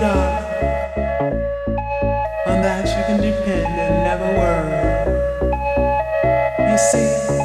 On that you can depend and never worry. You see.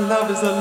love is a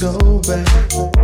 go back